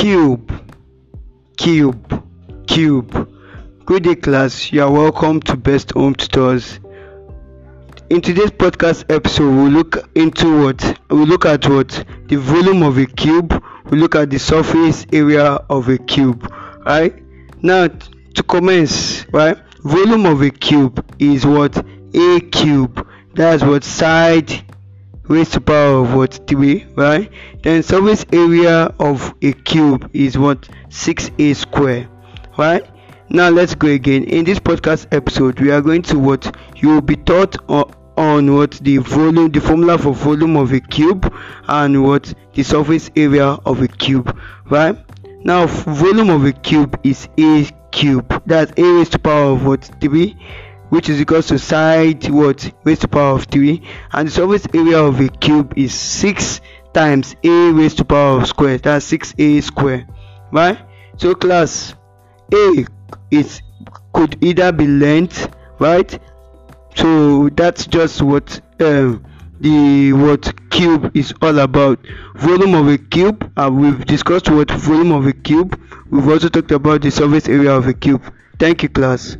cube. Cube. Cube. Good day class. You are welcome to best home tutors. In today's podcast episode we'll look into what we'll look at what? The volume of a cube. We'll look at the surface area of a cube right? Now to commence right? Volume of a cube is what? A cube. That's what side raised to power of what 3 right? Then surface area of a cube is what? 6a square right? Now let's go again. In this podcast episode we are going to what? You will be taught on, on what? The volume the formula for volume of a cube and what? The surface area of a cube right? Now volume of a cube is a cube. That's a raised to power of what? 3 which is equal to side what? Raised to power of 3 and the surface area of a cube is 6 times a raised to power of square. That's 6a square right? So class a is could either be length right? So that's just what um, the what cube is all about. Volume of a cube and we've discussed what volume of a cube. We've also talked about the surface area of a cube. Thank you class